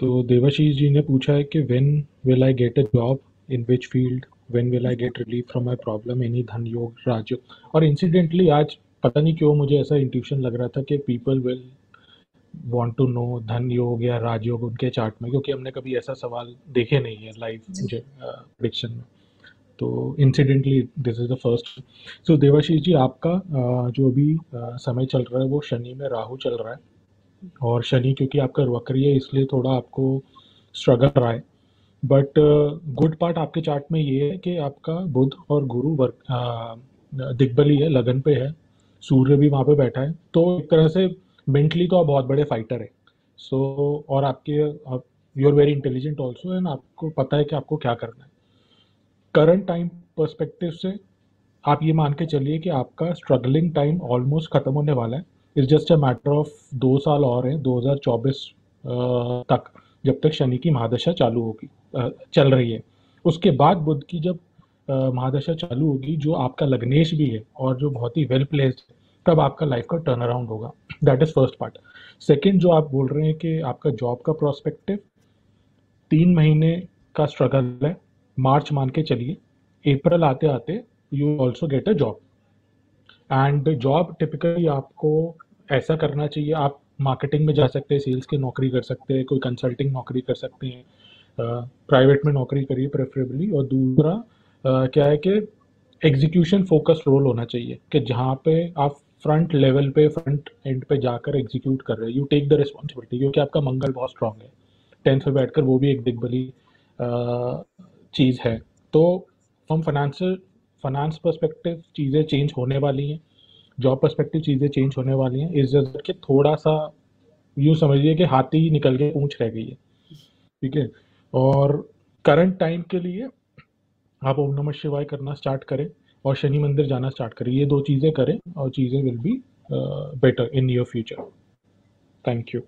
तो देवाशीष जी ने पूछा है कि when will I get a job in which field when will I get relief from my problem any धन योग राजयोग और इंसिडेंटली आज पता नहीं क्यों मुझे ऐसा इंट्यूशन लग रहा था कि people will want to know धन योग या राजयोग उनके चार्ट में क्योंकि हमने कभी ऐसा सवाल देखे नहीं है लाइव प्रिडिक्शन में। तो incidentally this is the first so Devashish ji आपका जो अभी समय चल रहा है वो शनि में राहु चल रहा है। और शनि क्योंकि आपका वक्री है इसलिए थोड़ा आपको स्ट्रगल रहा है। बट गुड पार्ट आपके चार्ट में ये है कि आपका बुध और गुरु वर्क दिग्बली है लगन पे है सूर्य भी वहाँ पे बैठा है। तो एक तरह से मेंटली तो आप बहुत बड़े फाइटर है। सो so, और आपके you are very intelligent also and आपको पता है कि आपको क्या करना है। करंट टाइम पर्सपेक्टिव से आप ये मान के चलिए कि आपका स्ट्रगलिंग टाइम ऑलमोस्ट खत्म होने वाला है। It's just a matter of दो साल और हैं 2024 तक, जब तक शनि की महादशा चालू होगी चल रही है। उसके बाद बुद्ध की जब महादशा चालू होगी, जो आपका लग्नेश भी है और जो बहुत ही वेल प्लेस्ड है, तब आपका लाइफ का टर्न अराउंड होगा। That is first part second जो आप बोल रहे हैं कि आपका जॉब का प्रोस्पेक्टिव तीन महीने का स्ट्रगल है, मार्च मान के चलिए, अप्रैल आते आते you also get a job and job typically आपको ऐसा करना चाहिए, आप मार्केटिंग में जा सकते हैं सेल्स की नौकरी कर सकते हैं, कोई कंसल्टिंग नौकरी कर सकते हैं प्राइवेट में नौकरी करिए प्रेफरेबली और दूसरा क्या है कि एग्जीक्यूशन फोकस्ड रोल होना चाहिए कि जहाँ पे आप फ्रंट लेवल पे फ्रंट एंड पे जाकर एग्जीक्यूट कर रहे हैं। यू टेक द रिस्पॉन्सिबिलिटी क्योंकि आपका मंगल बहुत स्ट्रांग है। टेंथ पे बैठकर वो भी एक दिग्बली चीज़ है। तो फ्रॉम फाइनेंशियल फाइनेंस परस्पेक्टिव चीज़ें चेंज होने वाली हैं जॉब परस्पेक्टिव चीज़ें चेंज होने वाली हैं, इस जगह के थोड़ा सा यूँ समझिए कि हाथी ही निकल के पूछ रह गई है, ठीक है? और करंट टाइम के लिए आप ओम नमः शिवाय करना स्टार्ट करें और शनि मंदिर जाना स्टार्ट करें। ये दो चीज़ें करें और चीज़ें will be better in your future thank you